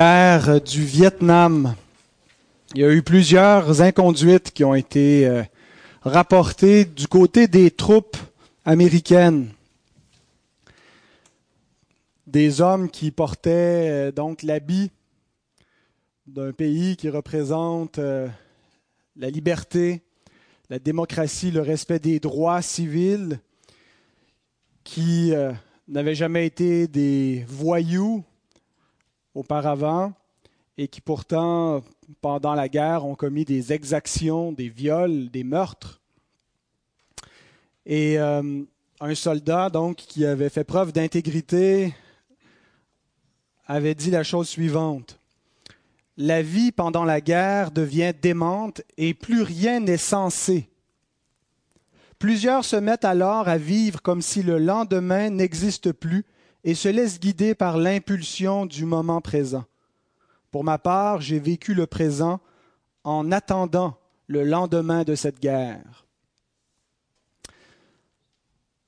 guerre du Vietnam. Il y a eu plusieurs inconduites qui ont été euh, rapportées du côté des troupes américaines. Des hommes qui portaient euh, donc l'habit d'un pays qui représente euh, la liberté, la démocratie, le respect des droits civils, qui n'avaient jamais été des voyous auparavant et qui pourtant, pendant la guerre, ont commis des exactions, des viols, des meurtres. Et euh, un soldat, donc, qui avait fait preuve d'intégrité, avait dit la chose suivante. La vie pendant la guerre devient démente et plus rien n'est censé. Plusieurs se mettent alors à vivre comme si le lendemain n'existe plus et se laisse guider par l'impulsion du moment présent. Pour ma part, j'ai vécu le présent en attendant le lendemain de cette guerre.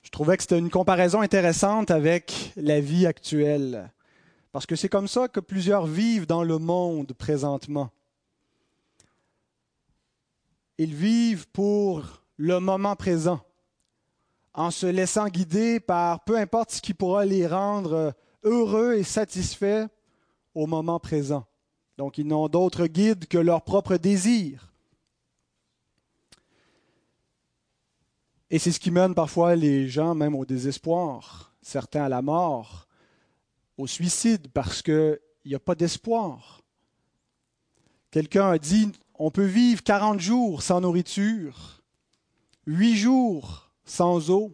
Je trouvais que c'était une comparaison intéressante avec la vie actuelle, parce que c'est comme ça que plusieurs vivent dans le monde présentement. Ils vivent pour le moment présent en se laissant guider par peu importe ce qui pourra les rendre heureux et satisfaits au moment présent. Donc ils n'ont d'autre guide que leur propre désir. Et c'est ce qui mène parfois les gens même au désespoir, certains à la mort, au suicide, parce qu'il n'y a pas d'espoir. Quelqu'un a dit, on peut vivre 40 jours sans nourriture, 8 jours sans eau,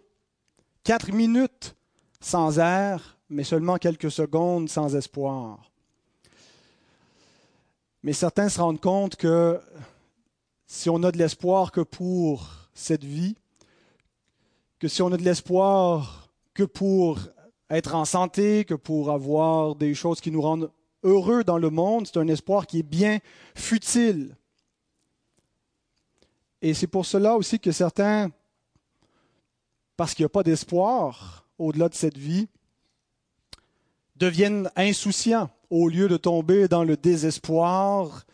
quatre minutes sans air, mais seulement quelques secondes sans espoir. Mais certains se rendent compte que si on a de l'espoir que pour cette vie, que si on a de l'espoir que pour être en santé, que pour avoir des choses qui nous rendent heureux dans le monde, c'est un espoir qui est bien futile. Et c'est pour cela aussi que certains parce qu'il n'y a pas d'espoir au-delà de cette vie, deviennent insouciants au lieu de tomber dans le désespoir,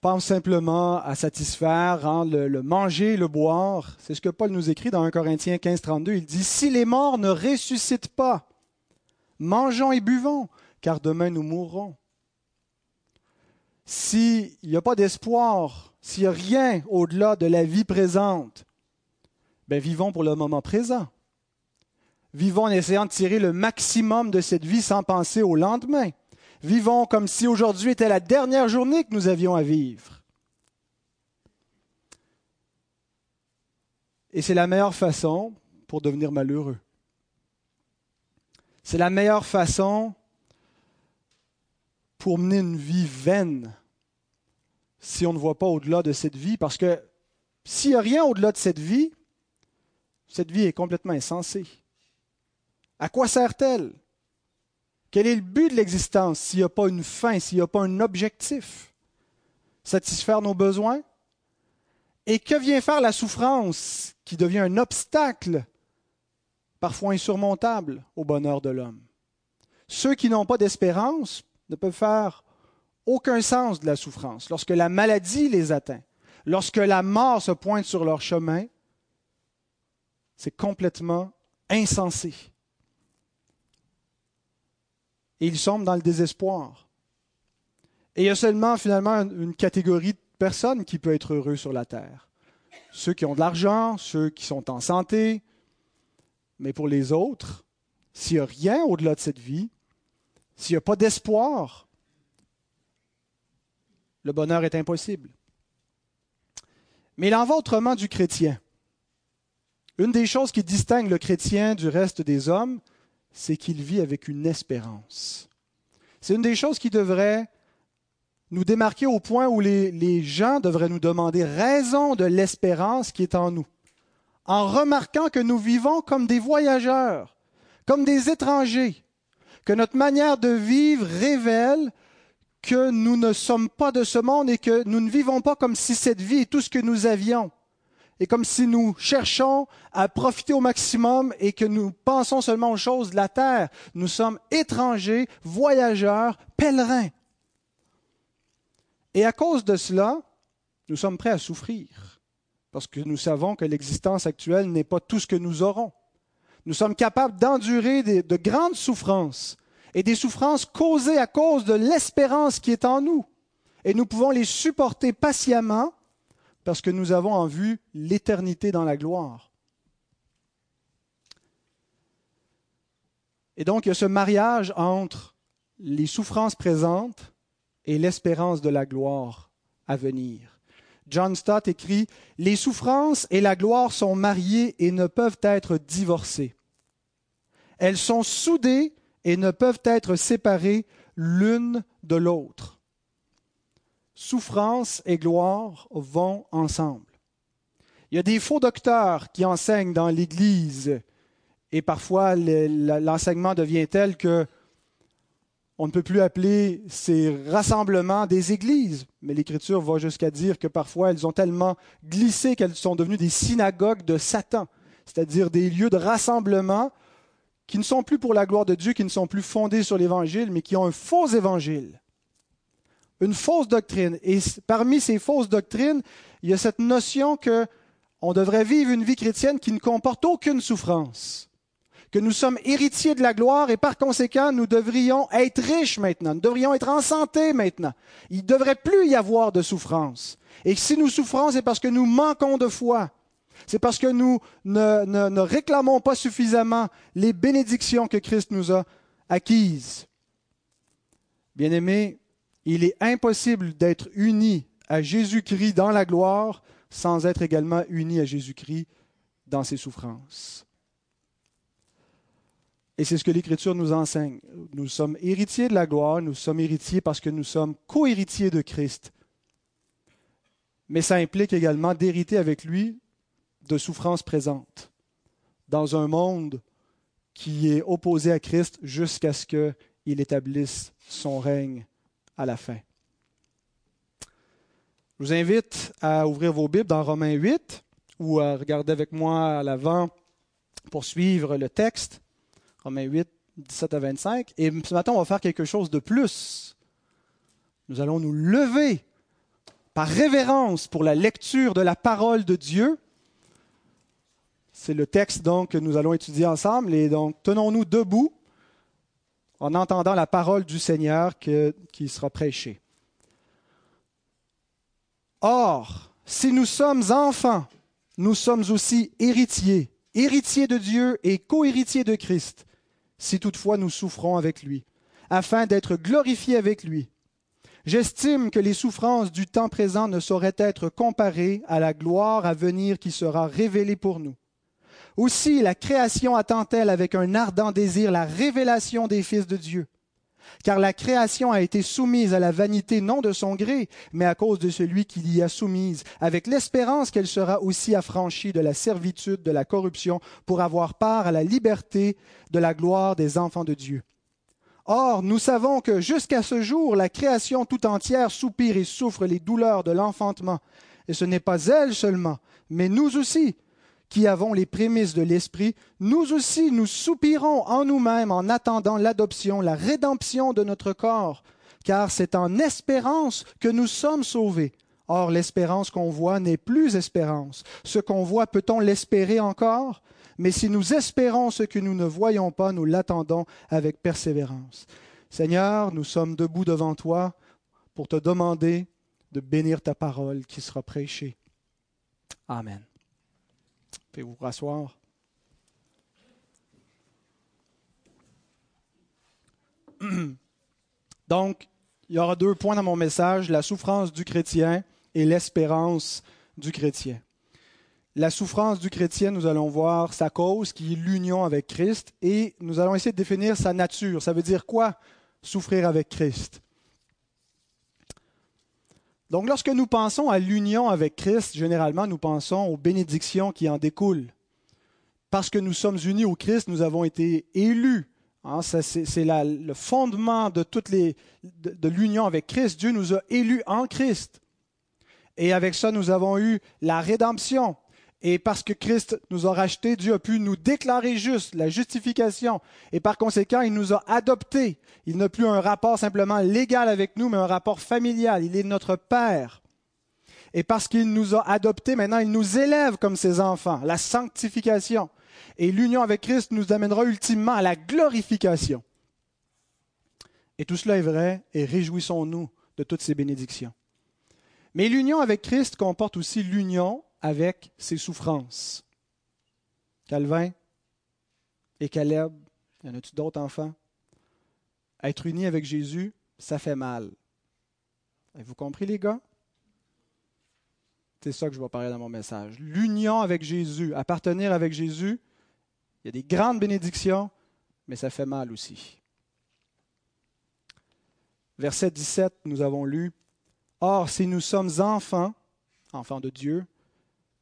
pensent simplement à satisfaire, hein, le, manger, le boire. C'est ce que Paul nous écrit dans 1 Corinthiens 15, 32. Il dit, Si les morts ne ressuscitent pas, mangeons et buvons, car demain nous mourrons. S'il n'y a pas d'espoir, s'il n'y a rien au-delà de la vie présente, ben, vivons pour le moment présent. Vivons en essayant de tirer le maximum de cette vie sans penser au lendemain. Vivons comme si aujourd'hui était la dernière journée que nous avions à vivre. Et c'est la meilleure façon pour devenir malheureux. C'est la meilleure façon pour mener une vie vaine si on ne voit pas au-delà de cette vie. Parce que s'il n'y a rien au-delà de cette vie, cette vie est complètement insensée. À quoi sert-elle? Quel est le but de l'existence s'il n'y a pas une fin, s'il n'y a pas un objectif? Satisfaire nos besoins? Et que vient faire la souffrance qui devient un obstacle, parfois insurmontable, au bonheur de l'homme? Ceux qui n'ont pas d'espérance ne peuvent faire aucun sens de la souffrance. Lorsque la maladie les atteint, lorsque la mort se pointe sur leur chemin, c'est complètement insensé. Et ils sombrent dans le désespoir. Et il y a seulement finalement une catégorie de personnes qui peut être heureux sur la terre. Ceux qui ont de l'argent, ceux qui sont en santé. Mais pour les autres, s'il n'y a rien au-delà de cette vie, s'il n'y a pas d'espoir, le bonheur est impossible. Mais il en va autrement du chrétien. Une des choses qui distingue le chrétien du reste des hommes, c'est qu'il vit avec une espérance. C'est une des choses qui devrait nous démarquer au point où les, gens devraient nous demander raison de l'espérance qui est en nous, en remarquant que nous vivons comme des voyageurs, comme des étrangers, que notre manière de vivre révèle que nous ne sommes pas de ce monde et que nous ne vivons pas comme si cette vie est tout ce que nous avions et comme si nous cherchons à profiter au maximum et que nous pensons seulement aux choses de la terre. Nous sommes étrangers, voyageurs, pèlerins. Et à cause de cela, nous sommes prêts à souffrir, parce que nous savons que l'existence actuelle n'est pas tout ce que nous aurons. Nous sommes capables d'endurer de grandes souffrances et des souffrances causées à cause de l'espérance qui est en nous. Et nous pouvons les supporter patiemment parce que nous avons en vue l'éternité dans la gloire. Et donc, il y a ce mariage entre les souffrances présentes et l'espérance de la gloire à venir. John Stott écrit Les souffrances et la gloire sont mariées et ne peuvent être divorcées. Elles sont soudées et ne peuvent être séparées l'une de l'autre souffrance et gloire vont ensemble. Il y a des faux docteurs qui enseignent dans l'Église et parfois l'enseignement devient tel que on ne peut plus appeler ces rassemblements des églises, mais l'Écriture va jusqu'à dire que parfois elles ont tellement glissé qu'elles sont devenues des synagogues de Satan, c'est-à-dire des lieux de rassemblement qui ne sont plus pour la gloire de Dieu, qui ne sont plus fondés sur l'Évangile, mais qui ont un faux évangile une fausse doctrine. Et parmi ces fausses doctrines, il y a cette notion que on devrait vivre une vie chrétienne qui ne comporte aucune souffrance, que nous sommes héritiers de la gloire et par conséquent, nous devrions être riches maintenant, nous devrions être en santé maintenant. Il ne devrait plus y avoir de souffrance. Et si nous souffrons, c'est parce que nous manquons de foi. C'est parce que nous ne, ne réclamons pas suffisamment les bénédictions que Christ nous a acquises. Bien-aimés, il est impossible d'être uni à Jésus-Christ dans la gloire sans être également uni à Jésus-Christ dans ses souffrances. Et c'est ce que l'Écriture nous enseigne. Nous sommes héritiers de la gloire, nous sommes héritiers parce que nous sommes co-héritiers de Christ. Mais ça implique également d'hériter avec lui de souffrances présentes dans un monde qui est opposé à Christ jusqu'à ce qu'il établisse son règne à la fin. Je vous invite à ouvrir vos Bibles dans Romains 8 ou à regarder avec moi à l'avant pour suivre le texte. Romains 8, 17 à 25. Et ce matin, on va faire quelque chose de plus. Nous allons nous lever par révérence pour la lecture de la parole de Dieu. C'est le texte donc que nous allons étudier ensemble. Et donc, tenons-nous debout en entendant la parole du Seigneur qui sera prêchée. Or, si nous sommes enfants, nous sommes aussi héritiers, héritiers de Dieu et co-héritiers de Christ, si toutefois nous souffrons avec lui, afin d'être glorifiés avec lui. J'estime que les souffrances du temps présent ne sauraient être comparées à la gloire à venir qui sera révélée pour nous. Aussi la création attend-elle avec un ardent désir la révélation des fils de Dieu. Car la création a été soumise à la vanité non de son gré, mais à cause de celui qui l'y a soumise, avec l'espérance qu'elle sera aussi affranchie de la servitude de la corruption pour avoir part à la liberté de la gloire des enfants de Dieu. Or, nous savons que jusqu'à ce jour, la création tout entière soupire et souffre les douleurs de l'enfantement. Et ce n'est pas elle seulement, mais nous aussi, qui avons les prémices de l'Esprit, nous aussi nous soupirons en nous-mêmes en attendant l'adoption, la rédemption de notre corps, car c'est en espérance que nous sommes sauvés. Or, l'espérance qu'on voit n'est plus espérance. Ce qu'on voit, peut-on l'espérer encore? Mais si nous espérons ce que nous ne voyons pas, nous l'attendons avec persévérance. Seigneur, nous sommes debout devant toi pour te demander de bénir ta parole qui sera prêchée. Amen vous rasseoir. Donc, il y aura deux points dans mon message, la souffrance du chrétien et l'espérance du chrétien. La souffrance du chrétien, nous allons voir sa cause, qui est l'union avec Christ, et nous allons essayer de définir sa nature. Ça veut dire quoi souffrir avec Christ? Donc lorsque nous pensons à l'union avec Christ, généralement nous pensons aux bénédictions qui en découlent. Parce que nous sommes unis au Christ, nous avons été élus. Hein, c'est le fondement de, de l'union avec Christ. Dieu nous a élus en Christ. Et avec ça, nous avons eu la rédemption. Et parce que Christ nous a rachetés, Dieu a pu nous déclarer juste, la justification. Et par conséquent, il nous a adoptés. Il n'a plus un rapport simplement légal avec nous, mais un rapport familial. Il est notre Père. Et parce qu'il nous a adoptés, maintenant, il nous élève comme ses enfants, la sanctification. Et l'union avec Christ nous amènera ultimement à la glorification. Et tout cela est vrai, et réjouissons-nous de toutes ces bénédictions. Mais l'union avec Christ comporte aussi l'union avec ses souffrances. Calvin et Caleb, y en a-tu d'autres enfants? Être unis avec Jésus, ça fait mal. Avez-vous compris, les gars? C'est ça que je vais parler dans mon message. L'union avec Jésus, appartenir avec Jésus, il y a des grandes bénédictions, mais ça fait mal aussi. Verset 17, nous avons lu, Or, si nous sommes enfants, enfants de Dieu,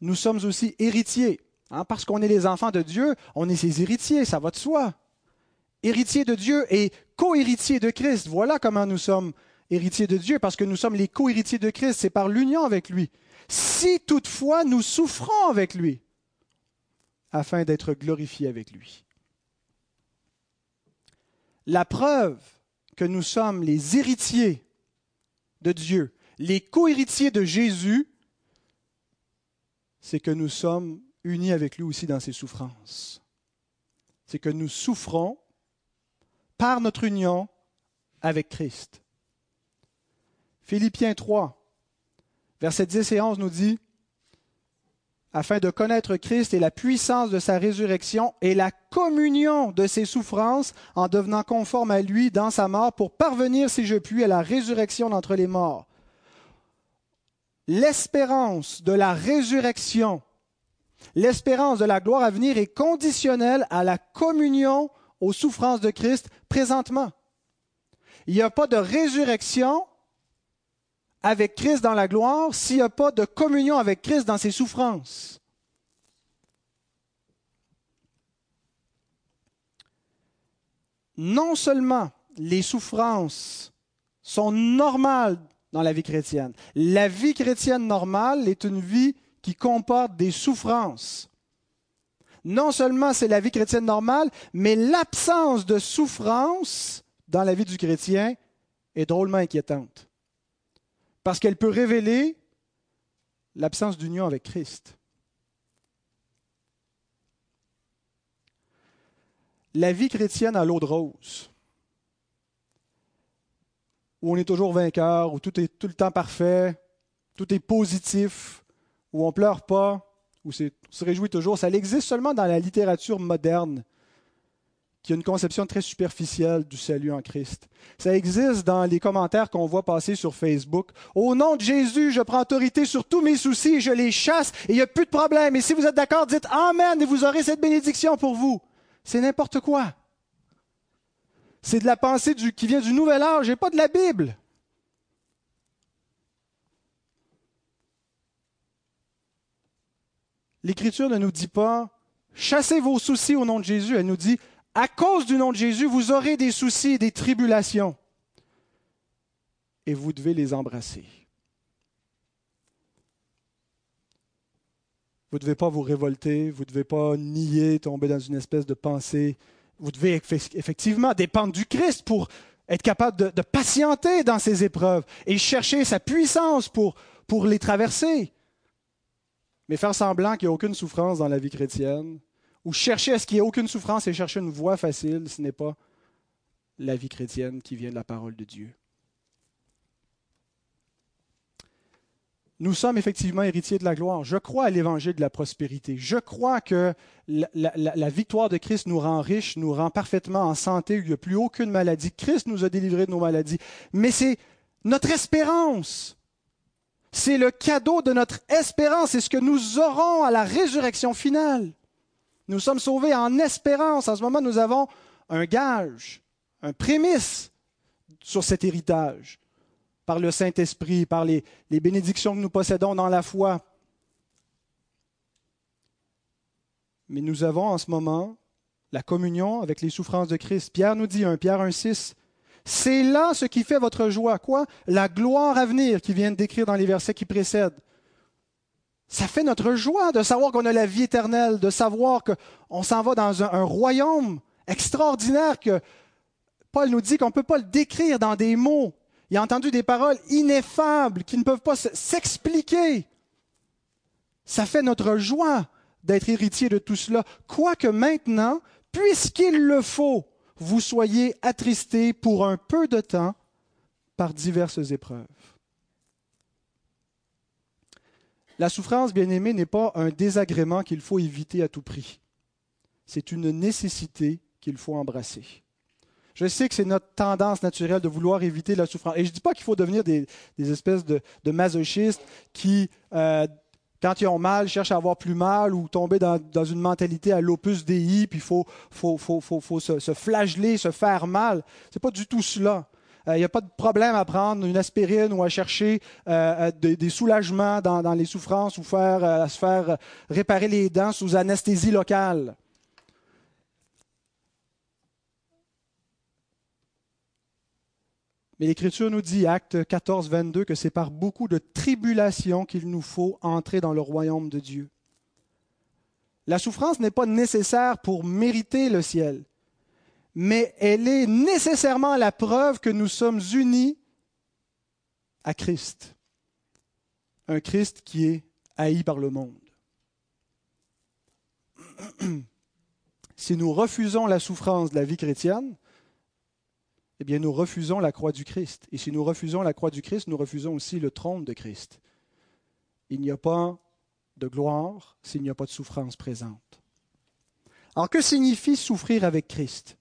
nous sommes aussi héritiers. Hein, parce qu'on est les enfants de Dieu, on est ses héritiers, ça va de soi. Héritiers de Dieu et co-héritiers de Christ. Voilà comment nous sommes héritiers de Dieu, parce que nous sommes les co-héritiers de Christ, c'est par l'union avec lui. Si toutefois nous souffrons avec lui, afin d'être glorifiés avec lui. La preuve que nous sommes les héritiers de Dieu, les co-héritiers de Jésus, c'est que nous sommes unis avec lui aussi dans ses souffrances. C'est que nous souffrons par notre union avec Christ. Philippiens 3, versets 10 et 11 nous dit, afin de connaître Christ et la puissance de sa résurrection et la communion de ses souffrances en devenant conforme à lui dans sa mort pour parvenir, si je puis, à la résurrection d'entre les morts. L'espérance de la résurrection, l'espérance de la gloire à venir est conditionnelle à la communion aux souffrances de Christ présentement. Il n'y a pas de résurrection avec Christ dans la gloire s'il n'y a pas de communion avec Christ dans ses souffrances. Non seulement les souffrances sont normales dans la vie chrétienne, la vie chrétienne normale est une vie qui comporte des souffrances. Non seulement c'est la vie chrétienne normale, mais l'absence de souffrance dans la vie du chrétien est drôlement inquiétante parce qu'elle peut révéler l'absence d'union avec Christ. La vie chrétienne à l'eau de rose, où on est toujours vainqueur, où tout est tout le temps parfait, tout est positif, où on pleure pas, où on se réjouit toujours, ça existe seulement dans la littérature moderne qui a une conception très superficielle du salut en Christ. Ça existe dans les commentaires qu'on voit passer sur Facebook. Au nom de Jésus, je prends autorité sur tous mes soucis, je les chasse et il n'y a plus de problème. Et si vous êtes d'accord, dites Amen et vous aurez cette bénédiction pour vous. C'est n'importe quoi. C'est de la pensée qui vient du Nouvel Âge et pas de la Bible. L'Écriture ne nous dit pas chassez vos soucis au nom de Jésus. Elle nous dit à cause du nom de Jésus, vous aurez des soucis et des tribulations. Et vous devez les embrasser. Vous ne devez pas vous révolter, vous ne devez pas nier, tomber dans une espèce de pensée. Vous devez effectivement dépendre du Christ pour être capable de, patienter dans ces épreuves et chercher sa puissance pour, les traverser. Mais faire semblant qu'il n'y a aucune souffrance dans la vie chrétienne, ou chercher à ce qu'il n'y ait aucune souffrance et chercher une voie facile, ce n'est pas la vie chrétienne qui vient de la parole de Dieu. Nous sommes effectivement héritiers de la gloire. Je crois à l'évangile de la prospérité. Je crois que la, victoire de Christ nous rend riches, nous rend parfaitement en santé. Il n'y a plus aucune maladie. Christ nous a délivrés de nos maladies. Mais c'est notre espérance. C'est le cadeau de notre espérance. C'est ce que nous aurons à la résurrection finale. Nous sommes sauvés en espérance. En ce moment, nous avons un gage, un prémisse sur cet héritage, par le Saint-Esprit, par les, bénédictions que nous possédons dans la foi. Mais nous avons en ce moment la communion avec les souffrances de Christ. Pierre nous dit, 1 Pierre 1,6, c'est là ce qui fait votre joie. Quoi? La gloire à venir qui vient de décrire dans les versets qui précèdent. Ça fait notre joie de savoir qu'on a la vie éternelle, de savoir qu'on s'en va dans un, royaume extraordinaire que Paul nous dit qu'on ne peut pas le décrire dans des mots. Il a entendu des paroles ineffables qui ne peuvent pas s'expliquer. Ça fait notre joie d'être héritier de tout cela. Quoique maintenant, puisqu'il le faut, vous soyez attristés pour un peu de temps par diverses épreuves. La souffrance, bien aimée, n'est pas un désagrément qu'il faut éviter à tout prix. C'est une nécessité qu'il faut embrasser. Je sais que c'est notre tendance naturelle de vouloir éviter la souffrance. Et je ne dis pas qu'il faut devenir des, espèces de, masochistes qui, euh, quand ils ont mal, cherchent à avoir plus mal ou tomber dans, une mentalité à l'opus dei, puis il faut, se, flageller, se faire mal. Ce n'est pas du tout cela. Il euh, n'y a pas de problème à prendre une aspirine ou à chercher euh, euh, des, soulagements dans, les souffrances ou faire, à se faire réparer les dents sous anesthésie locale. Mais l'Écriture nous dit, acte 14, 22, que c'est par beaucoup de tribulations qu'il nous faut entrer dans le royaume de Dieu. La souffrance n'est pas nécessaire pour mériter le ciel mais elle est nécessairement la preuve que nous sommes unis à Christ. Un Christ qui est haï par le monde. Si nous refusons la souffrance de la vie chrétienne, eh bien nous refusons la croix du Christ. Et si nous refusons la croix du Christ, nous refusons aussi le trône de Christ. Il n'y a pas de gloire s'il n'y a pas de souffrance présente. Alors que signifie souffrir avec Christ?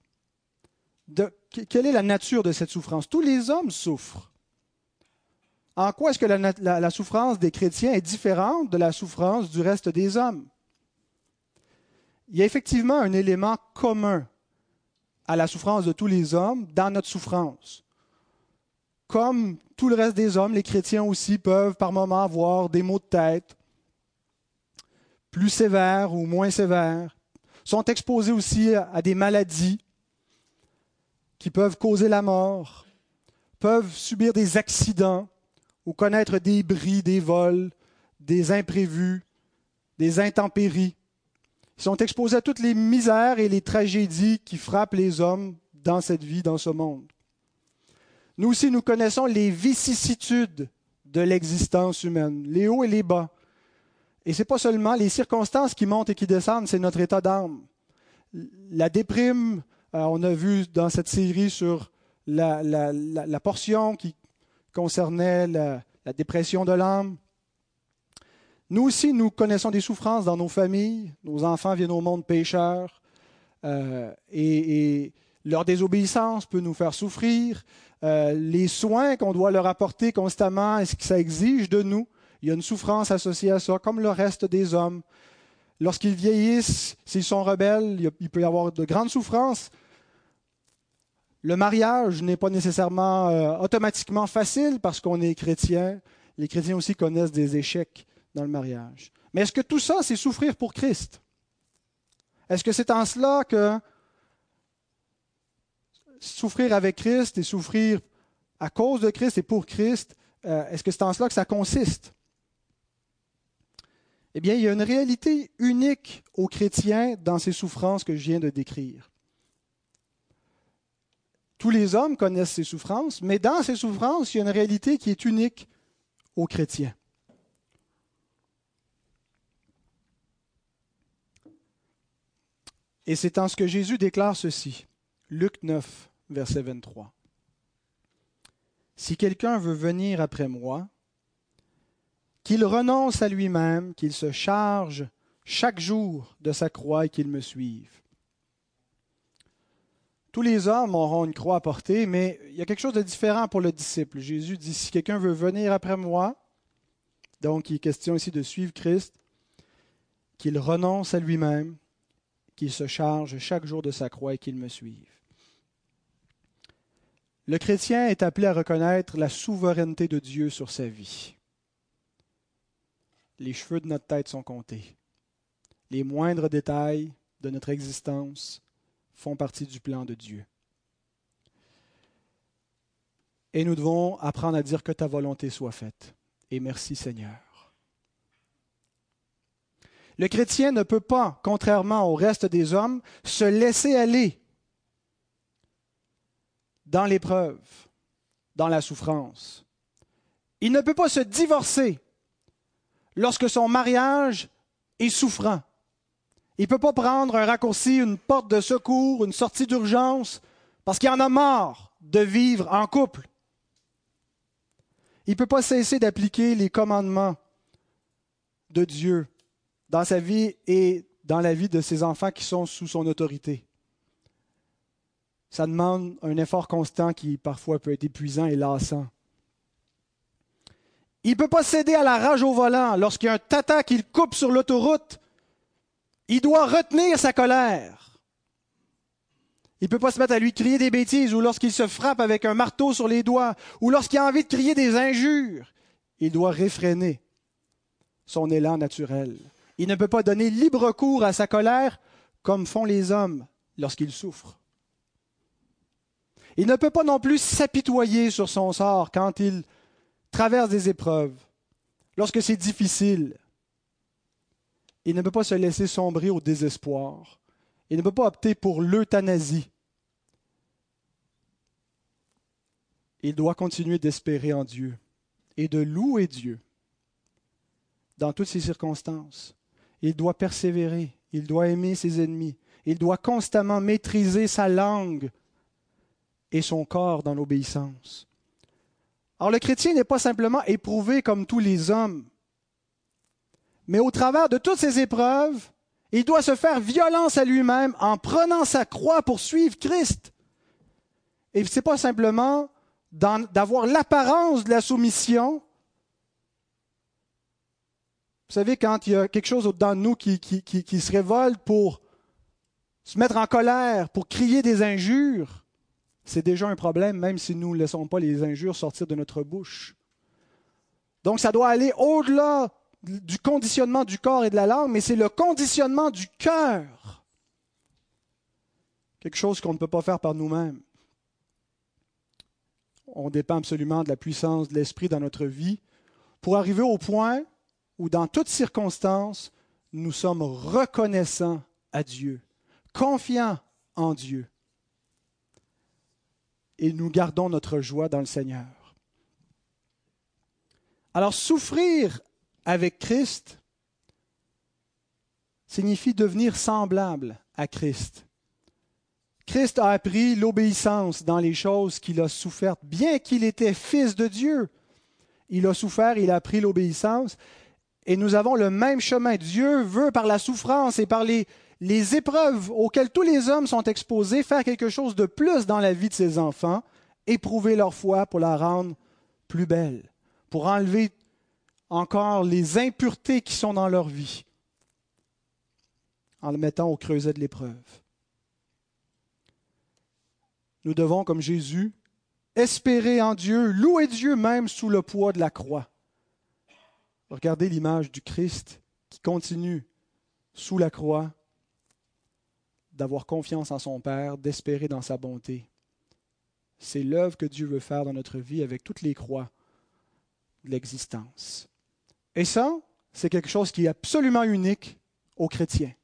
Quelle est la nature de cette souffrance? Tous les hommes souffrent. En quoi est-ce que la, souffrance des chrétiens est différente de la souffrance du reste des hommes? Il y a effectivement un élément commun à la souffrance de tous les hommes dans notre souffrance. Comme tout le reste des hommes, les chrétiens aussi peuvent par moments avoir des maux de tête, plus sévères ou moins sévères, sont exposés aussi à des maladies qui peuvent causer la mort, peuvent subir des accidents ou connaître des bris, des vols, des imprévus, des intempéries. Ils sont exposés à toutes les misères et les tragédies qui frappent les hommes dans cette vie, dans ce monde. Nous aussi, nous connaissons les vicissitudes de l'existence humaine, les hauts et les bas. Et ce n'est pas seulement les circonstances qui montent et qui descendent, c'est notre état d'âme. La déprime, euh, on a vu dans cette série sur la, portion qui concernait la, dépression de l'âme. Nous aussi, nous connaissons des souffrances dans nos familles. Nos enfants viennent au monde pécheurs euh, et, leur désobéissance peut nous faire souffrir. Euh, les soins qu'on doit leur apporter constamment, est-ce que ça exige de nous Il y a une souffrance associée à ça, comme le reste des hommes. Lorsqu'ils vieillissent, s'ils sont rebelles, il peut y avoir de grandes souffrances. Le mariage n'est pas nécessairement euh, automatiquement facile parce qu'on est chrétien. Les chrétiens aussi connaissent des échecs dans le mariage. Mais est-ce que tout ça, c'est souffrir pour Christ? Est-ce que c'est en cela que souffrir avec Christ et souffrir à cause de Christ et pour Christ, euh, est-ce que c'est en cela que ça consiste? Eh bien, il y a une réalité unique aux chrétiens dans ces souffrances que je viens de décrire. Tous les hommes connaissent ces souffrances, mais dans ces souffrances, il y a une réalité qui est unique aux chrétiens. Et c'est en ce que Jésus déclare ceci. Luc 9, verset 23. Si quelqu'un veut venir après moi, qu'il renonce à lui-même, qu'il se charge chaque jour de sa croix et qu'il me suive. Tous les hommes auront une croix à porter, mais il y a quelque chose de différent pour le disciple. Jésus dit, si quelqu'un veut venir après moi, donc il est question ici de suivre Christ, qu'il renonce à lui-même, se charge chaque jour de sa croix et qu'il me suive. Le chrétien est appelé à reconnaître la souveraineté de Dieu sur sa vie. Les cheveux de notre tête sont comptés. Les moindres détails de notre existence font partie du plan de Dieu. Et nous devons apprendre à dire que ta volonté soit faite. Et merci Seigneur. Le chrétien ne peut pas, contrairement au reste des hommes, se laisser aller dans l'épreuve, dans la souffrance. Il ne peut pas se divorcer lorsque son mariage est souffrant. Il ne peut pas prendre un raccourci, une porte de secours, une sortie d'urgence, parce qu'il en a marre de vivre en couple. Il ne peut pas cesser d'appliquer les commandements de Dieu dans sa vie et dans la vie de ses enfants qui sont sous son autorité. Ça demande un effort constant qui parfois peut être épuisant et lassant. Il ne peut pas céder à la rage au volant lorsqu'il y a un tata qui coupe sur l'autoroute. Il doit retenir sa colère. Il ne peut pas se mettre à lui crier des bêtises ou lorsqu'il se frappe avec un marteau sur les doigts ou lorsqu'il a envie de crier des injures. Il doit réfréner son élan naturel. Il ne peut pas donner libre cours à sa colère comme font les hommes lorsqu'ils souffrent. Il ne peut pas non plus s'apitoyer sur son sort quand il traverse des épreuves, lorsque c'est difficile. Il ne peut pas se laisser sombrer au désespoir. Il ne peut pas opter pour l'euthanasie. Il doit continuer d'espérer en Dieu et de louer Dieu dans toutes ces circonstances. Il doit persévérer, il doit aimer ses ennemis, il doit constamment maîtriser sa langue et son corps dans l'obéissance. Alors le chrétien n'est pas simplement éprouvé comme tous les hommes, mais au travers de toutes ces épreuves, il doit se faire violence à lui-même en prenant sa croix pour suivre Christ. Et ce n'est pas simplement d'avoir l'apparence de la soumission. Vous savez, quand il y a quelque chose au-dedans de nous qui, qui se révolte pour se mettre en colère, pour crier des injures, c'est déjà un problème, même si nous ne laissons pas les injures sortir de notre bouche. Donc ça doit aller au-delà du conditionnement du corps et de la langue, mais c'est le conditionnement du cœur. Quelque chose qu'on ne peut pas faire par nous-mêmes. On dépend absolument de la puissance de l'Esprit dans notre vie pour arriver au point où, dans toutes circonstances, nous sommes reconnaissants à Dieu, confiants en Dieu et nous gardons notre joie dans le Seigneur. Alors souffrir avec Christ signifie devenir semblable à Christ. Christ a appris l'obéissance dans les choses qu'il a souffertes, bien qu'il était fils de Dieu. Il a souffert, il a appris l'obéissance, et nous avons le même chemin. Dieu veut, par la souffrance et par les, épreuves auxquelles tous les hommes sont exposés, faire quelque chose de plus dans la vie de ses enfants, éprouver leur foi pour la rendre plus belle, pour enlever encore les impuretés qui sont dans leur vie, en le mettant au creuset de l'épreuve. Nous devons, comme Jésus, espérer en Dieu, louer Dieu même sous le poids de la croix. Regardez l'image du Christ qui continue sous la croix d'avoir confiance en son Père, d'espérer dans sa bonté. C'est l'œuvre que Dieu veut faire dans notre vie avec toutes les croix de l'existence. Et ça, c'est quelque chose qui est absolument unique aux chrétiens.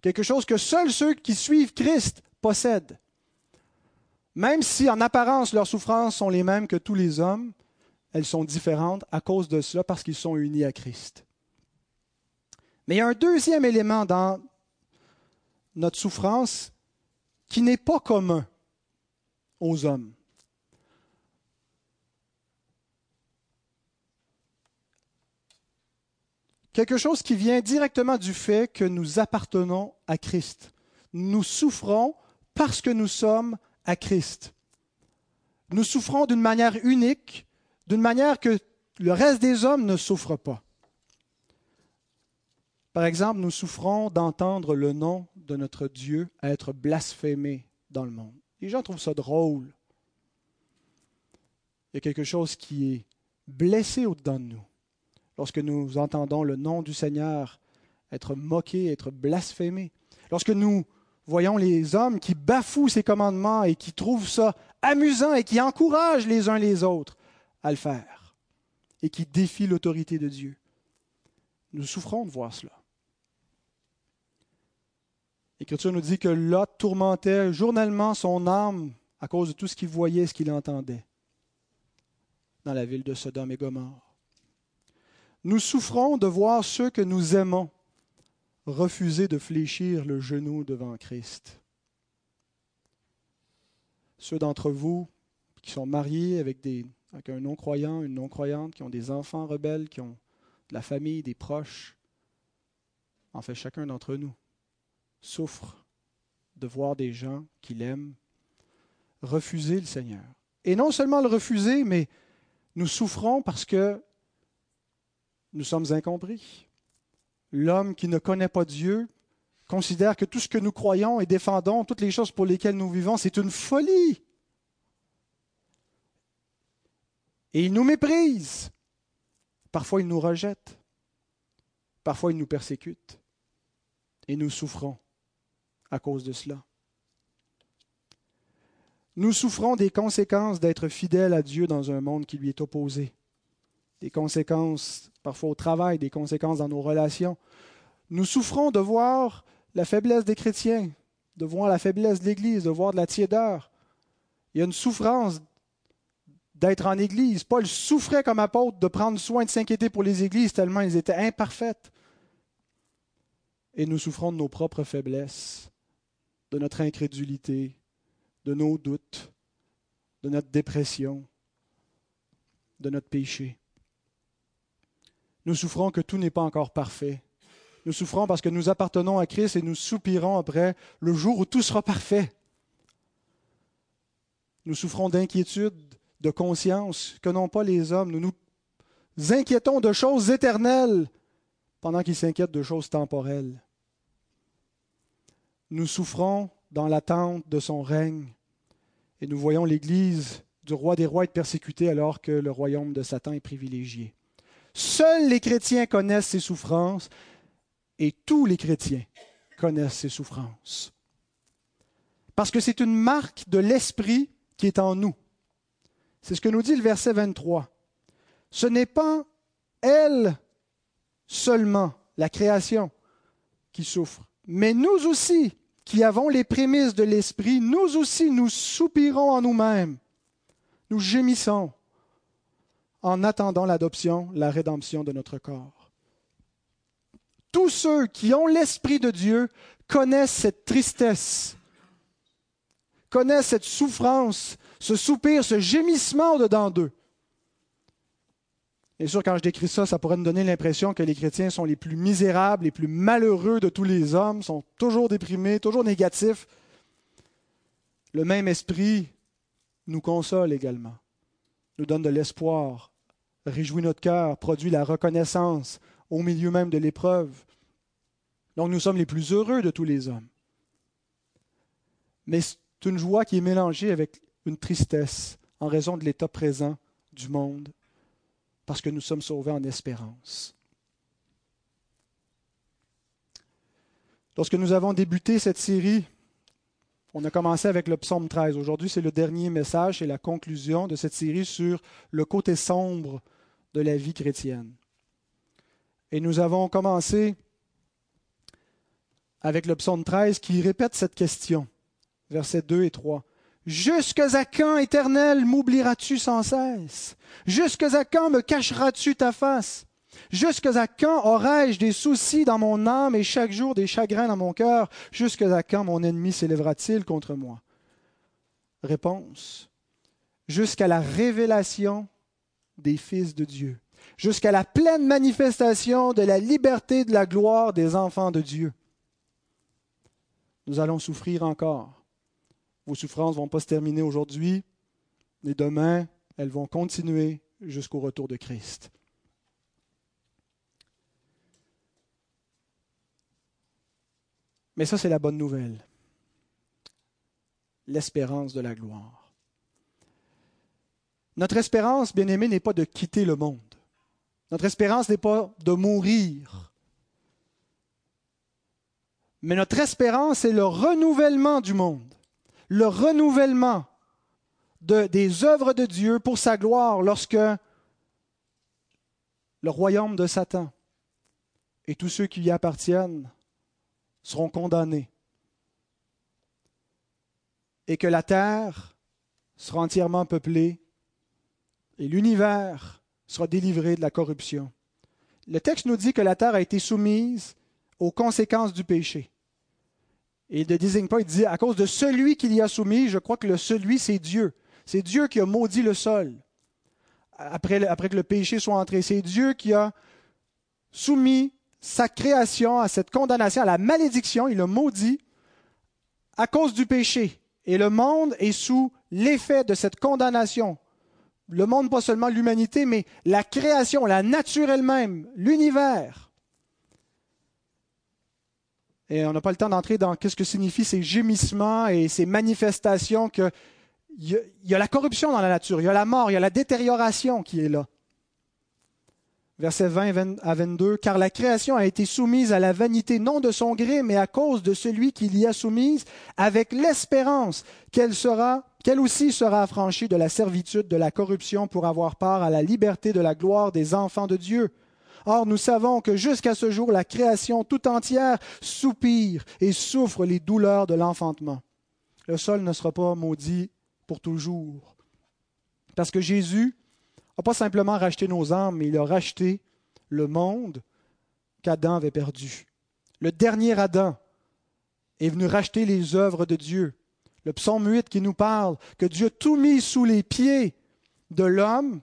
Quelque chose que seuls ceux qui suivent Christ possèdent. Même si en apparence leurs souffrances sont les mêmes que tous les hommes, elles sont différentes à cause de cela parce qu'ils sont unis à Christ. Mais il y a un deuxième élément dans notre souffrance qui n'est pas commun aux hommes. Quelque chose qui vient directement du fait que nous appartenons à Christ. Nous souffrons parce que nous sommes à Christ. Nous souffrons d'une manière unique, d'une manière que le reste des hommes ne souffrent pas. Par exemple, nous souffrons d'entendre le nom de notre Dieu être blasphémé dans le monde. Les gens trouvent ça drôle. Il y a quelque chose qui est blessé au-dedans de nous. Lorsque nous entendons le nom du Seigneur être moqué, être blasphémé. Lorsque nous voyons les hommes qui bafouent ses commandements et qui trouvent ça amusant et qui encouragent les uns les autres à le faire et qui défient l'autorité de Dieu. Nous souffrons de voir cela. L'Écriture nous dit que Lot tourmentait journellement son âme à cause de tout ce qu'il voyait, ce qu'il entendait dans la ville de Sodome et Gomorre. Nous souffrons de voir ceux que nous aimons refuser de fléchir le genou devant Christ. Ceux d'entre vous qui sont mariés avec, des, avec un non-croyant, une non-croyante, qui ont des enfants rebelles, qui ont de la famille, des proches, en fait chacun d'entre nous souffre de voir des gens qu'il aime refuser le Seigneur. Et non seulement le refuser, mais nous souffrons parce que nous sommes incompris. L'homme qui ne connaît pas Dieu considère que tout ce que nous croyons et défendons, toutes les choses pour lesquelles nous vivons, c'est une folie. Et il nous méprise. Parfois, il nous rejette. Parfois, il nous persécute. Et nous souffrons à cause de cela. Nous souffrons des conséquences d'être fidèles à Dieu dans un monde qui lui est opposé. Des conséquences parfois au travail, des conséquences dans nos relations. Nous souffrons de voir la faiblesse des chrétiens, de voir la faiblesse de l'Église, de voir de la tiédeur. Il y a une souffrance d'être en Église. Paul souffrait comme apôtre de prendre soin de s'inquiéter pour les Églises tellement elles étaient imparfaites. Et nous souffrons de nos propres faiblesses, de notre incrédulité, de nos doutes, de notre dépression, de notre péché. Nous souffrons que tout n'est pas encore parfait. Nous souffrons parce que nous appartenons à Christ et nous soupirons après le jour où tout sera parfait. Nous souffrons d'inquiétude, de conscience que n'ont pas les hommes. Nous nous inquiétons de choses éternelles pendant qu'ils s'inquiètent de choses temporelles. Nous souffrons dans l'attente de son règne et nous voyons l'Église du roi des rois être persécutée alors que le royaume de Satan est privilégié. Seuls les chrétiens connaissent ces souffrances et tous les chrétiens connaissent ces souffrances. Parce que c'est une marque de l'Esprit qui est en nous. C'est ce que nous dit le verset 23. Ce n'est pas elle seulement, la création, qui souffre, mais nous aussi, qui avons les prémices de l'Esprit, nous aussi nous soupirons en nous-mêmes, nous gémissons en attendant l'adoption, la rédemption de notre corps. Tous ceux qui ont l'Esprit de Dieu connaissent cette tristesse, connaissent cette souffrance, ce soupir, ce gémissement dedans d'eux. Bien sûr, quand je décris ça, ça pourrait nous donner l'impression que les chrétiens sont les plus misérables, les plus malheureux de tous les hommes, sont toujours déprimés, toujours négatifs. Le même esprit nous console également, nous donne de l'espoir, réjouit notre cœur, produit la reconnaissance au milieu même de l'épreuve. Donc nous sommes les plus heureux de tous les hommes. Mais c'est une joie qui est mélangée avec une tristesse en raison de l'état présent du monde parce que nous sommes sauvés en espérance. Lorsque nous avons débuté cette série, on a commencé avec le psaume 13. Aujourd'hui, c'est le dernier message et la conclusion de cette série sur le côté sombre de la vie chrétienne. Et nous avons commencé avec le psaume 13 qui répète cette question, versets 2 et 3. Jusque à quand, éternel, m'oublieras-tu sans cesse? Jusque à quand me cacheras-tu ta face? Jusque à quand aurai-je des soucis dans mon âme et chaque jour des chagrins dans mon cœur? Jusque à quand mon ennemi s'élèvera-t-il contre moi? Réponse. Jusqu'à la révélation des fils de Dieu, jusqu'à la pleine manifestation de la liberté de la gloire des enfants de Dieu. Nous allons souffrir encore vos souffrances ne vont pas se terminer aujourd'hui, mais demain, elles vont continuer jusqu'au retour de Christ. Mais ça, c'est la bonne nouvelle. L'espérance de la gloire. Notre espérance, bien aimé, n'est pas de quitter le monde. Notre espérance n'est pas de mourir. Mais notre espérance est le renouvellement du monde le renouvellement de, des œuvres de Dieu pour sa gloire lorsque le royaume de Satan et tous ceux qui y appartiennent seront condamnés et que la terre sera entièrement peuplée et l'univers sera délivré de la corruption. Le texte nous dit que la terre a été soumise aux conséquences du péché. Et il ne désigne pas, il dit à cause de celui qu'il y a soumis, je crois que le celui, c'est Dieu. C'est Dieu qui a maudit le sol après, après que le péché soit entré. C'est Dieu qui a soumis sa création à cette condamnation, à la malédiction. Il a maudit à cause du péché. Et le monde est sous l'effet de cette condamnation. Le monde, pas seulement l'humanité, mais la création, la nature elle-même, l'univers. Et on n'a pas le temps d'entrer dans ce que signifient ces gémissements et ces manifestations que il y, a la corruption dans la nature, il y a la mort, il y a la détérioration qui est là. Verset 20 à 22, car la création a été soumise à la vanité non de son gré, mais à cause de celui qui l'y a soumise, avec l'espérance qu'elle sera, qu'elle aussi sera affranchie de la servitude de la corruption pour avoir part à la liberté de la gloire des enfants de Dieu. Or, nous savons que jusqu'à ce jour, la création tout entière soupire et souffre les douleurs de l'enfantement. Le sol ne sera pas maudit pour toujours. Parce que Jésus n'a pas simplement racheté nos âmes, mais il a racheté le monde qu'Adam avait perdu. Le dernier Adam est venu racheter les œuvres de Dieu. Le psaume 8 qui nous parle que Dieu a tout mis sous les pieds de l'homme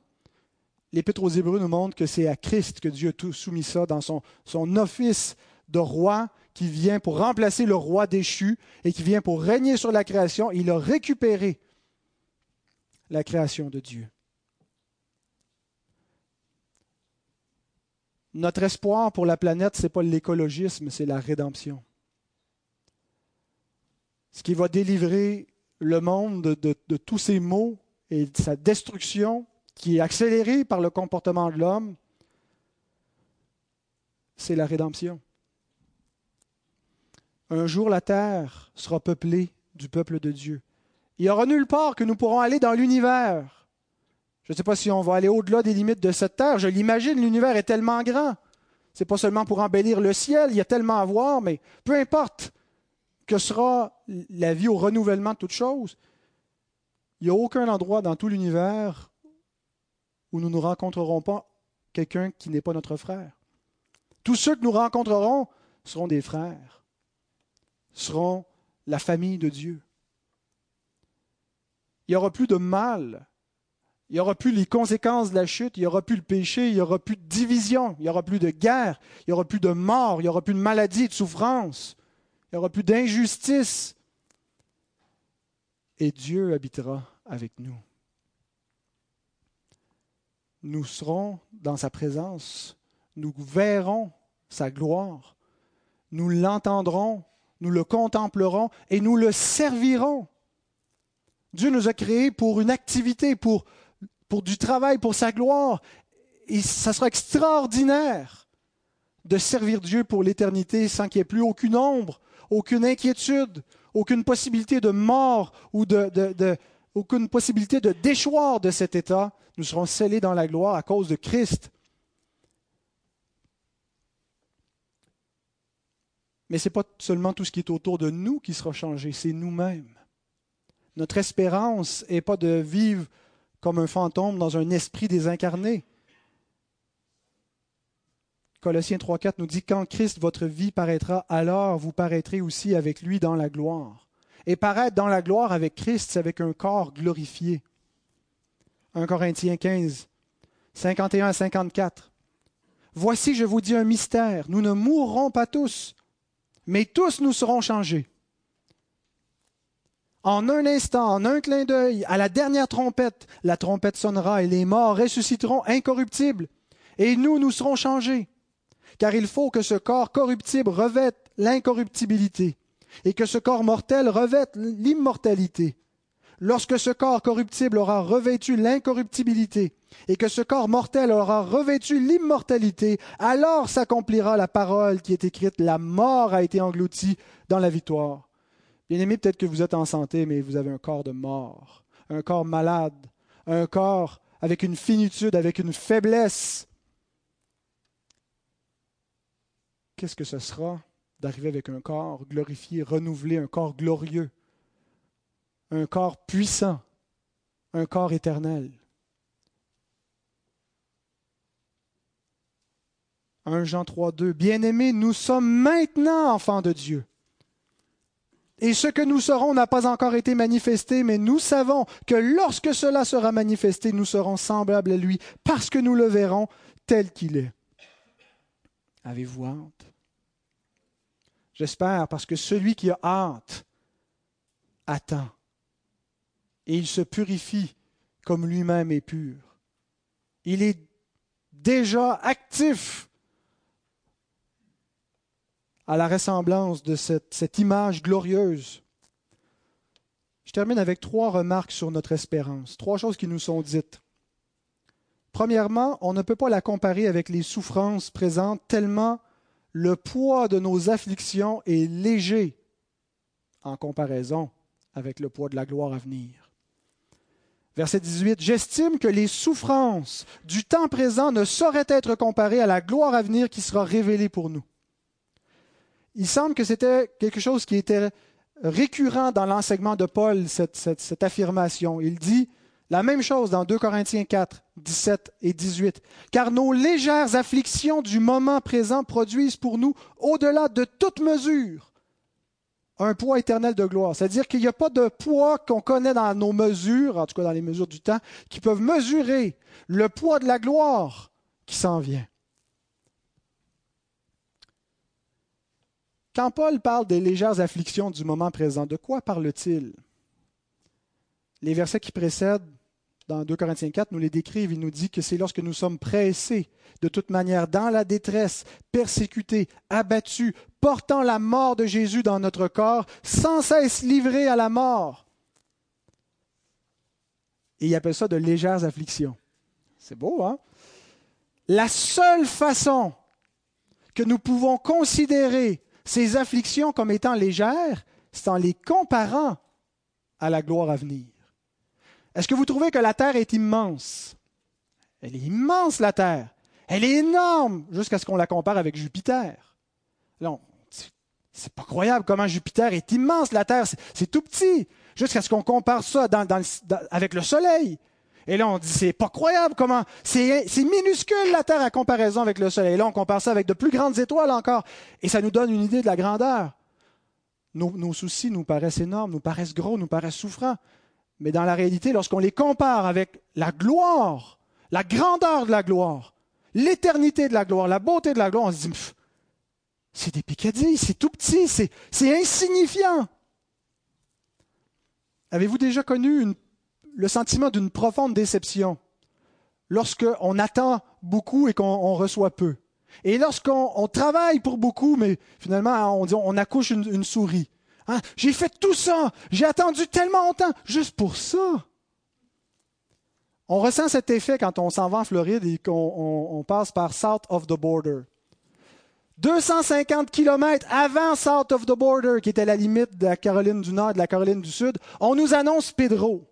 l'Épître aux Hébreux nous montre que c'est à Christ que Dieu a tout soumis ça dans son, office de roi qui vient pour remplacer le roi déchu et qui vient pour régner sur la création. Il a récupéré la création de Dieu. Notre espoir pour la planète, ce n'est pas l'écologisme, c'est la rédemption. Ce qui va délivrer le monde de, de, de tous ses maux et de sa destruction, qui est accéléré par le comportement de l'homme, c'est la rédemption. Un jour, la terre sera peuplée du peuple de Dieu. Il n'y aura nulle part que nous pourrons aller dans l'univers. Je ne sais pas si on va aller au-delà des limites de cette terre. Je l'imagine, l'univers est tellement grand. Ce n'est pas seulement pour embellir le ciel, il y a tellement à voir, mais peu importe que sera la vie au renouvellement de toutes choses, il n'y a aucun endroit dans tout l'univers où nous ne rencontrerons pas quelqu'un qui n'est pas notre frère. Tous ceux que nous rencontrerons seront des frères, seront la famille de Dieu. Il n'y aura plus de mal, il n'y aura plus les conséquences de la chute, il n'y aura plus le péché, il n'y aura plus de division, il n'y aura plus de guerre, il n'y aura plus de mort, il n'y aura plus de maladie, de souffrance, il n'y aura plus d'injustice. Et Dieu habitera avec nous nous serons dans sa présence, nous verrons sa gloire, nous l'entendrons, nous le contemplerons et nous le servirons. Dieu nous a créés pour une activité, pour, du travail, pour sa gloire. Et ça sera extraordinaire de servir Dieu pour l'éternité sans qu'il n'y ait plus aucune ombre, aucune inquiétude, aucune possibilité de mort ou de aucune possibilité de déchoir de cet état. Nous serons scellés dans la gloire à cause de Christ. Mais ce n'est pas seulement tout ce qui est autour de nous qui sera changé, c'est nous-mêmes. Notre espérance n'est pas de vivre comme un fantôme dans un esprit désincarné. Colossiens 3.4 nous dit, Quand Christ, votre vie, paraîtra, alors vous paraîtrez aussi avec lui dans la gloire. Et paraître dans la gloire avec Christ, avec un corps glorifié. 1 Corinthiens 15, 51 à 54. Voici, je vous dis un mystère. Nous ne mourrons pas tous, mais tous nous serons changés. En un instant, en un clin d'œil, à la dernière trompette, la trompette sonnera et les morts ressusciteront incorruptibles. Et nous, nous serons changés. Car il faut que ce corps corruptible revête l'incorruptibilité et que ce corps mortel revête l'immortalité. Lorsque ce corps corruptible aura revêtu l'incorruptibilité et que ce corps mortel aura revêtu l'immortalité, alors s'accomplira la parole qui est écrite, la mort a été engloutie dans la victoire. Bien aimé, peut-être que vous êtes en santé, mais vous avez un corps de mort, un corps malade, un corps avec une finitude, avec une faiblesse. Qu'est-ce que ce sera? D'arriver avec un corps glorifié, renouvelé, un corps glorieux. un corps puissant, un corps éternel. 1 Jean 3, 2. Bien-aimés, nous sommes maintenant enfants de Dieu. Et ce que nous serons n'a pas encore été manifesté, mais nous savons que lorsque cela sera manifesté, nous serons semblables à lui, parce que nous le verrons tel qu'il est. Avez-vous hâte? J'espère, parce que celui qui a hâte attend. Et il se purifie comme lui-même est pur. Il est déjà actif à la ressemblance de cette, cette, image glorieuse. Je termine avec trois remarques sur notre espérance, trois choses qui nous sont dites. Premièrement, on ne peut pas la comparer avec les souffrances présentes tellement le poids de nos afflictions est léger en comparaison avec le poids de la gloire à venir. Verset 18, J'estime que les souffrances du temps présent ne sauraient être comparées à la gloire à venir qui sera révélée pour nous. Il semble que c'était quelque chose qui était récurrent dans l'enseignement de Paul, cette, affirmation. Il dit la même chose dans 2 Corinthiens 4, 17 et 18. Car nos légères afflictions du moment présent produisent pour nous, au-delà de toute mesure, un poids éternel de gloire. C'est-à-dire qu'il n'y a pas de poids qu'on connaît dans nos mesures, en tout cas dans les mesures du temps, qui peuvent mesurer le poids de la gloire qui s'en vient. Quand Paul parle des légères afflictions du moment présent, de quoi parle-t-il? Les versets qui précèdent dans 2 Corinthiens 4, nous les décrivent. Il nous dit que c'est lorsque nous sommes pressés, de toute manière, dans la détresse, persécutés, abattus, portant la mort de Jésus dans notre corps, sans cesse livrés à la mort. Et il appelle ça de légères afflictions. C'est beau, hein? La seule façon que nous pouvons considérer ces afflictions comme étant légères, c'est en les comparant à la gloire à venir. Est-ce que vous trouvez que la Terre est immense? Elle est immense, la Terre. Elle est énorme jusqu'à ce qu'on la compare avec Jupiter. Non, c'est pas croyable comment Jupiter est immense, la Terre, c'est tout petit, jusqu'à ce qu'on compare ça avec le Soleil. Et là, on dit, c'est pas croyable comment, c'est minuscule la Terre à comparaison avec le Soleil. Et là, on compare ça avec de plus grandes étoiles encore. Et ça nous donne une idée de la grandeur. nos soucis nous paraissent énormes, nous paraissent gros, nous paraissent souffrants. Mais dans la réalité, lorsqu'on les compare avec la gloire, la grandeur de la gloire, l'éternité de la gloire, la beauté de la gloire, on se dit, c'est des picadilles, c'est tout petit, c'est, insignifiant. Avez-vous déjà connu le sentiment d'une profonde déception lorsqu'on attend beaucoup et qu'on reçoit peu? Et lorsqu'on travaille pour beaucoup, mais finalement on, on accouche une souris. Hein? J'ai fait tout ça. J'ai attendu tellement longtemps juste pour ça. On ressent cet effet quand on s'en va en Floride et qu'on passe par South of the Border. 250 kilomètres avant South of the Border, qui était la limite de la Caroline du Nord et de la Caroline du Sud, on nous annonce Pedro.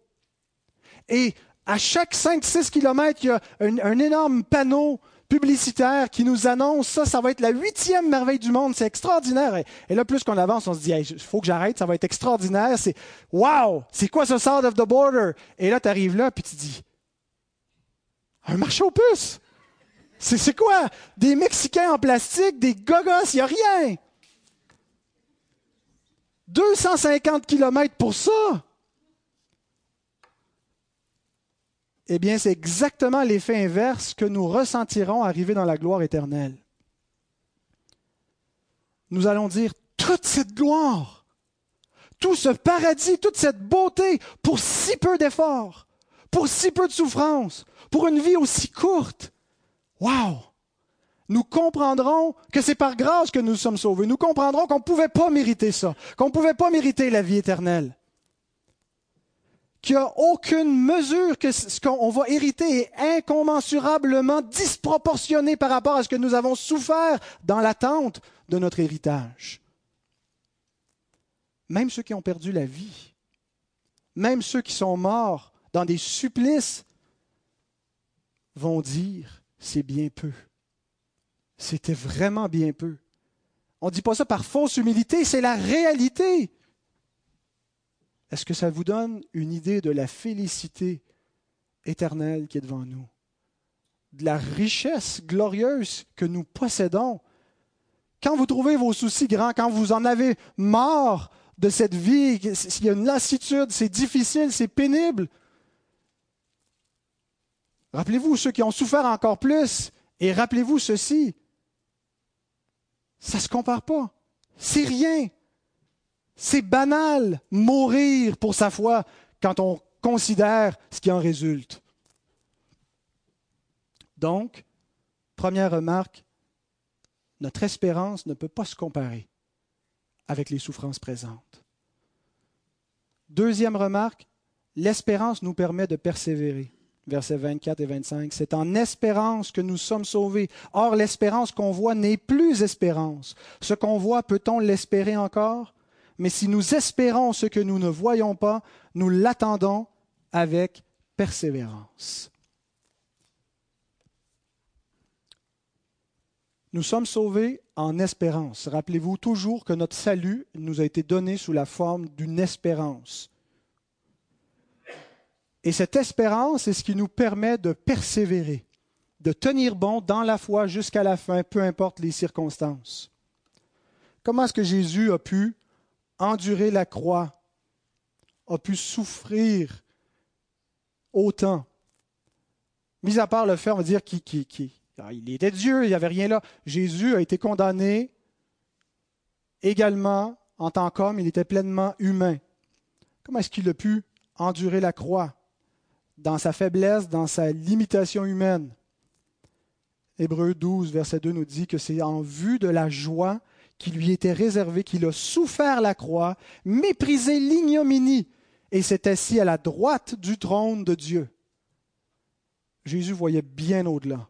Et à chaque 5-6 kilomètres, il y a un énorme panneau publicitaire qui nous annonce ça, ça va être la huitième merveille du monde, c'est extraordinaire. Et, là, plus qu'on avance, on se dit, il faut que j'arrête, ça va être extraordinaire. C'est, wow, c'est quoi ce South of the Border? Et là, tu arrives là, puis tu dis, un marché aux puces. C'est, quoi? Des Mexicains en plastique, des gogos, il n'y a rien. 250 kilomètres pour ça. Eh bien, c'est exactement l'effet inverse que nous ressentirons arriver dans la gloire éternelle. Nous allons dire toute cette gloire, tout ce paradis, toute cette beauté pour si peu d'efforts, pour si peu de souffrance, pour une vie aussi courte. Wow! Nous comprendrons que c'est par grâce que nous sommes sauvés. Nous comprendrons qu'on ne pouvait pas mériter ça, qu'on ne pouvait pas mériter la vie éternelle qu'il n'y a aucune mesure que ce qu'on va hériter est incommensurablement disproportionné par rapport à ce que nous avons souffert dans l'attente de notre héritage. Même ceux qui ont perdu la vie, même ceux qui sont morts dans des supplices, vont dire, c'est bien peu. C'était vraiment bien peu. On ne dit pas ça par fausse humilité, c'est la réalité. Est-ce que ça vous donne une idée de la félicité éternelle qui est devant nous? De la richesse glorieuse que nous possédons? Quand vous trouvez vos soucis grands, quand vous en avez marre de cette vie, s'il y a une lassitude, c'est difficile, c'est pénible, rappelez-vous ceux qui ont souffert encore plus et rappelez-vous ceci. Ça ne se compare pas. C'est rien. C'est banal mourir pour sa foi quand on considère ce qui en résulte. Donc, première remarque, notre espérance ne peut pas se comparer avec les souffrances présentes. Deuxième remarque, l'espérance nous permet de persévérer. Versets 24 et 25. C'est en espérance que nous sommes sauvés. Or, l'espérance qu'on voit n'est plus espérance. Ce qu'on voit, peut-on l'espérer encore? Mais si nous espérons ce que nous ne voyons pas, nous l'attendons avec persévérance. Nous sommes sauvés en espérance. Rappelez-vous toujours que notre salut nous a été donné sous la forme d'une espérance. Et cette espérance est ce qui nous permet de persévérer, de tenir bon dans la foi jusqu'à la fin, peu importe les circonstances. Comment est-ce que Jésus a pu endurer la croix, a pu souffrir autant. Mis à part le fait, on va dire, qu'il qui, ah, il était Dieu, il n'y avait rien là. Jésus a été condamné également en tant qu'homme, il était pleinement humain. Comment est-ce qu'il a pu endurer la croix dans sa faiblesse, dans sa limitation humaine? Hébreu 12, verset 2 nous dit que c'est en vue de la joie qui lui était réservé, qu'il a souffert la croix, méprisé l'ignominie et s'est assis à la droite du trône de Dieu. Jésus voyait bien au-delà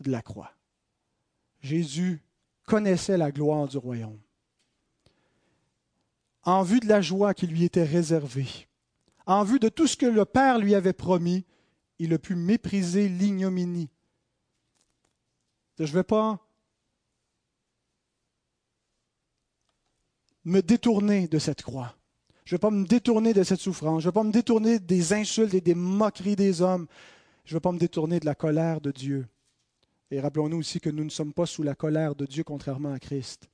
de la croix. Jésus connaissait la gloire du royaume. En vue de la joie qui lui était réservée, en vue de tout ce que le Père lui avait promis, il a pu mépriser l'ignominie. Je ne vais pas me détourner de cette croix. Je ne vais pas me détourner de cette souffrance. Je ne vais pas me détourner des insultes et des moqueries des hommes. Je ne vais pas me détourner de la colère de Dieu. Et rappelons-nous aussi que nous ne sommes pas sous la colère de Dieu contrairement à Christ.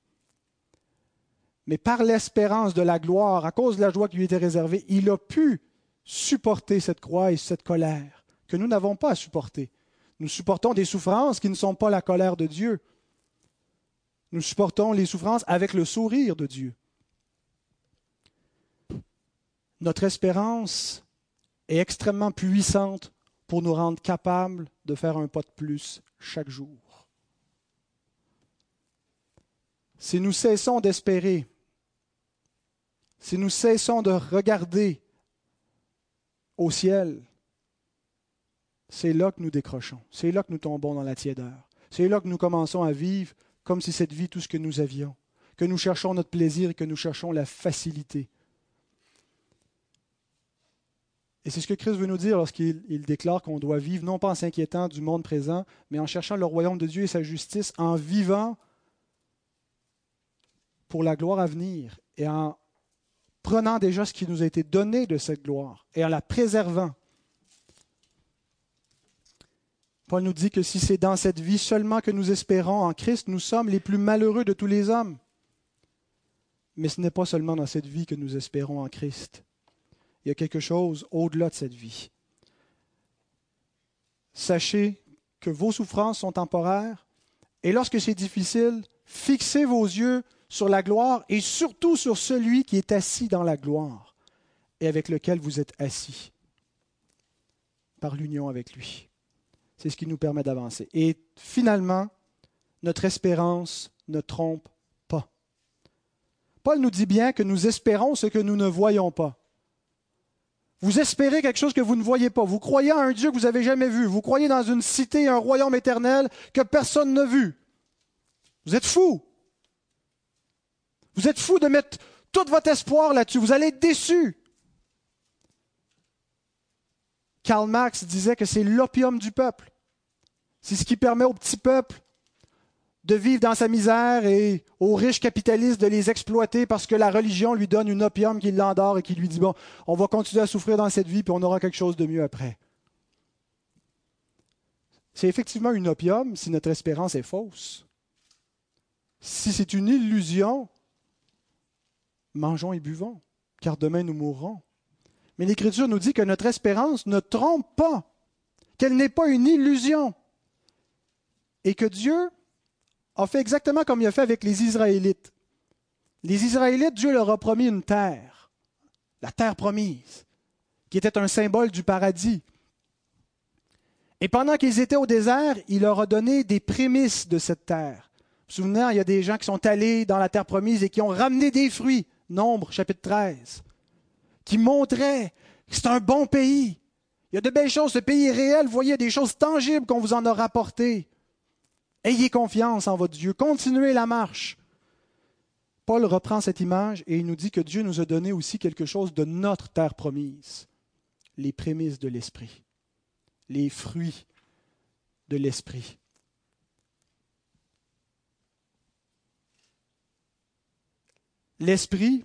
Mais par l'espérance de la gloire, à cause de la joie qui lui était réservée, il a pu supporter cette croix et cette colère que nous n'avons pas à supporter. Nous supportons des souffrances qui ne sont pas la colère de Dieu. Nous supportons les souffrances avec le sourire de Dieu. Notre espérance est extrêmement puissante pour nous rendre capables de faire un pas de plus chaque jour. Si nous cessons d'espérer, si nous cessons de regarder au ciel, c'est là que nous décrochons, c'est là que nous tombons dans la tiédeur, c'est là que nous commençons à vivre comme si cette vie, tout ce que nous avions, que nous cherchons notre plaisir et que nous cherchons la facilité. Et c'est ce que Christ veut nous dire lorsqu'il déclare qu'on doit vivre, non pas en s'inquiétant du monde présent, mais en cherchant le royaume de Dieu et sa justice, en vivant pour la gloire à venir et en prenant déjà ce qui nous a été donné de cette gloire et en la préservant. Paul nous dit que si c'est dans cette vie seulement que nous espérons en Christ, nous sommes les plus malheureux de tous les hommes. Mais ce n'est pas seulement dans cette vie que nous espérons en Christ. Il y a quelque chose au-delà de cette vie. Sachez que vos souffrances sont temporaires et lorsque c'est difficile, fixez vos yeux sur la gloire et surtout sur celui qui est assis dans la gloire et avec lequel vous êtes assis par l'union avec lui. C'est ce qui nous permet d'avancer. Et finalement, notre espérance ne trompe pas. Paul nous dit bien que nous espérons ce que nous ne voyons pas. Vous espérez quelque chose que vous ne voyez pas. Vous croyez en un Dieu que vous n'avez jamais vu. Vous croyez dans une cité, un royaume éternel que personne n'a vu. Vous êtes fou. Vous êtes fou de mettre tout votre espoir là-dessus. Vous allez être déçu. Karl Marx disait que c'est l'opium du peuple. C'est ce qui permet au petit peuple de vivre dans sa misère et aux riches capitalistes de les exploiter parce que la religion lui donne une opium qui l'endort et qui lui dit, bon, on va continuer à souffrir dans cette vie, puis on aura quelque chose de mieux après. C'est effectivement une opium si notre espérance est fausse. Si c'est une illusion, mangeons et buvons, car demain nous mourrons. Mais l'Écriture nous dit que notre espérance ne trompe pas, qu'elle n'est pas une illusion, et que Dieu a fait exactement comme il a fait avec les Israélites. Les Israélites, Dieu leur a promis une terre, la terre promise, qui était un symbole du paradis. Et pendant qu'ils étaient au désert, il leur a donné des prémices de cette terre. Vous vous souvenez, il y a des gens qui sont allés dans la terre promise et qui ont ramené des fruits. Nombre, chapitre 13, qui montraient que c'est un bon pays. Il y a de belles choses, ce pays est réel. Vous voyez, des choses tangibles qu'on vous en a rapportées. Ayez confiance en votre Dieu. Continuez la marche. Paul reprend cette image et il nous dit que Dieu nous a donné aussi quelque chose de notre terre promise, les prémices de l'Esprit, les fruits de l'Esprit. L'Esprit,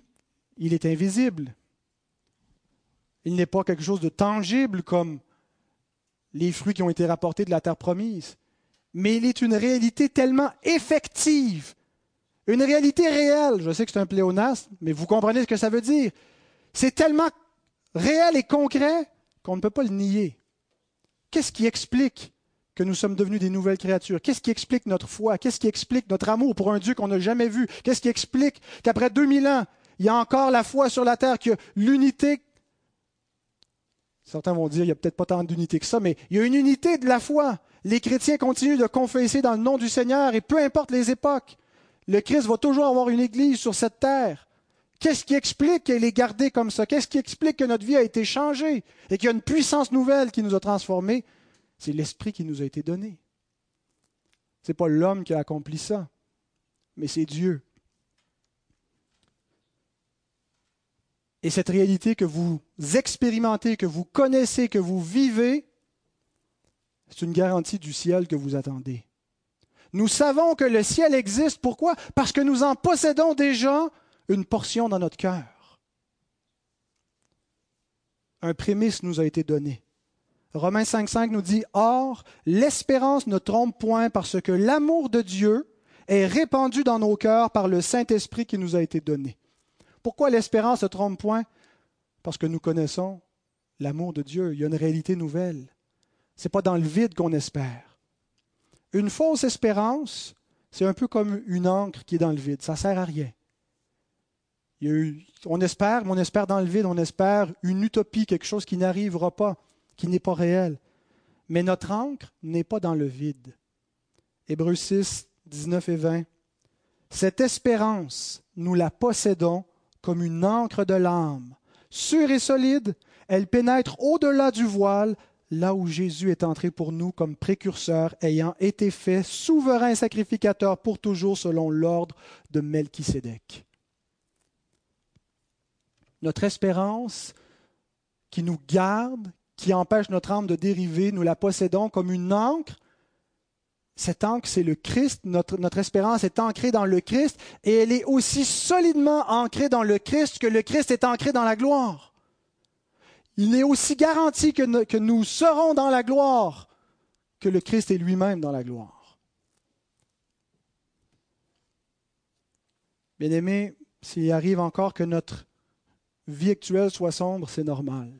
il est invisible. Il n'est pas quelque chose de tangible comme les fruits qui ont été rapportés de la terre promise mais il est une réalité tellement effective, une réalité réelle. Je sais que c'est un pléonasme, mais vous comprenez ce que ça veut dire. C'est tellement réel et concret qu'on ne peut pas le nier. Qu'est-ce qui explique que nous sommes devenus des nouvelles créatures? Qu'est-ce qui explique notre foi? Qu'est-ce qui explique notre amour pour un Dieu qu'on n'a jamais vu? Qu'est-ce qui explique qu'après 2000 ans, il y a encore la foi sur la terre, qu'il a l'unité? Certains vont dire il n'y a peut-être pas tant d'unité que ça, mais il y a une unité de la foi. Les chrétiens continuent de confesser dans le nom du Seigneur et peu importe les époques, le Christ va toujours avoir une église sur cette terre. Qu'est-ce qui explique qu'elle est gardée comme ça? Qu'est-ce qui explique que notre vie a été changée et qu'il y a une puissance nouvelle qui nous a transformés? C'est l'Esprit qui nous a été donné. Ce n'est pas l'homme qui a accompli ça, mais c'est Dieu. Et cette réalité que vous expérimentez, que vous connaissez, que vous vivez, c'est une garantie du ciel que vous attendez. Nous savons que le ciel existe. Pourquoi? Parce que nous en possédons déjà une portion dans notre cœur. Un prémisse nous a été donné. Romains 5.5 nous dit, Or, l'espérance ne trompe point parce que l'amour de Dieu est répandu dans nos cœurs par le Saint-Esprit qui nous a été donné. Pourquoi l'espérance ne trompe point? Parce que nous connaissons l'amour de Dieu. Il y a une réalité nouvelle. Ce n'est pas dans le vide qu'on espère. Une fausse espérance, c'est un peu comme une encre qui est dans le vide. Ça ne sert à rien. on espère, mais on espère dans le vide, on espère une utopie, quelque chose qui n'arrivera pas, qui n'est pas réel. Mais notre encre n'est pas dans le vide. Hébreux 6, 19 et 20. Cette espérance, nous la possédons comme une encre de l'âme. Sûre et solide, elle pénètre au-delà du voile, là où Jésus est entré pour nous comme précurseur, ayant été fait souverain sacrificateur pour toujours selon l'ordre de Melchisédek. Notre espérance qui nous garde, qui empêche notre âme de dériver, nous la possédons comme une encre cette ancre, c'est le Christ. Notre, espérance est ancrée dans le Christ et elle est aussi solidement ancrée dans le Christ que le Christ est ancré dans la gloire. Il est aussi garanti que, nous serons dans la gloire que le Christ est lui-même dans la gloire. Bien-aimé, s'il arrive encore que notre vie actuelle soit sombre, c'est normal.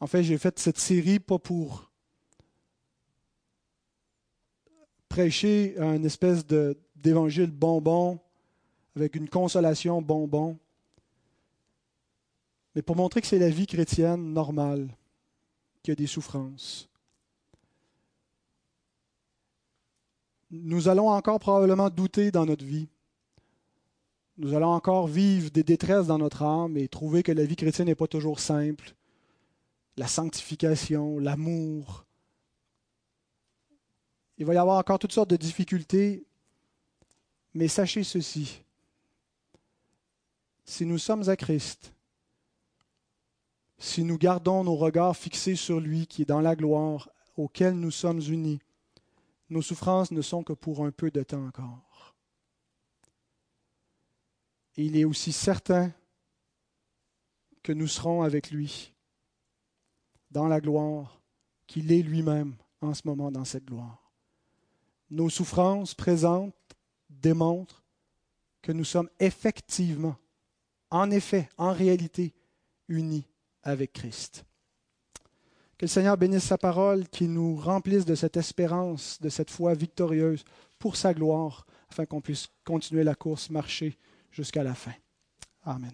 En fait, j'ai fait cette série pas pour prêcher un espèce d'évangile bonbon, avec une consolation bonbon, mais pour montrer que c'est la vie chrétienne normale, qu'il y a des souffrances. Nous allons encore probablement douter dans notre vie. Nous allons encore vivre des détresses dans notre âme et trouver que la vie chrétienne n'est pas toujours simple. La sanctification, l'amour, il va y avoir encore toutes sortes de difficultés, mais sachez ceci. Si nous sommes à Christ, si nous gardons nos regards fixés sur lui qui est dans la gloire, auquel nous sommes unis, nos souffrances ne sont que pour un peu de temps encore. Et il est aussi certain que nous serons avec lui dans la gloire qu'il est lui-même en ce moment dans cette gloire. Nos souffrances présentes démontrent que nous sommes effectivement, en effet, en réalité, unis avec Christ. Que le Seigneur bénisse sa parole, qu'il nous remplisse de cette espérance, de cette foi victorieuse pour sa gloire, afin qu'on puisse continuer la course, marcher jusqu'à la fin. Amen.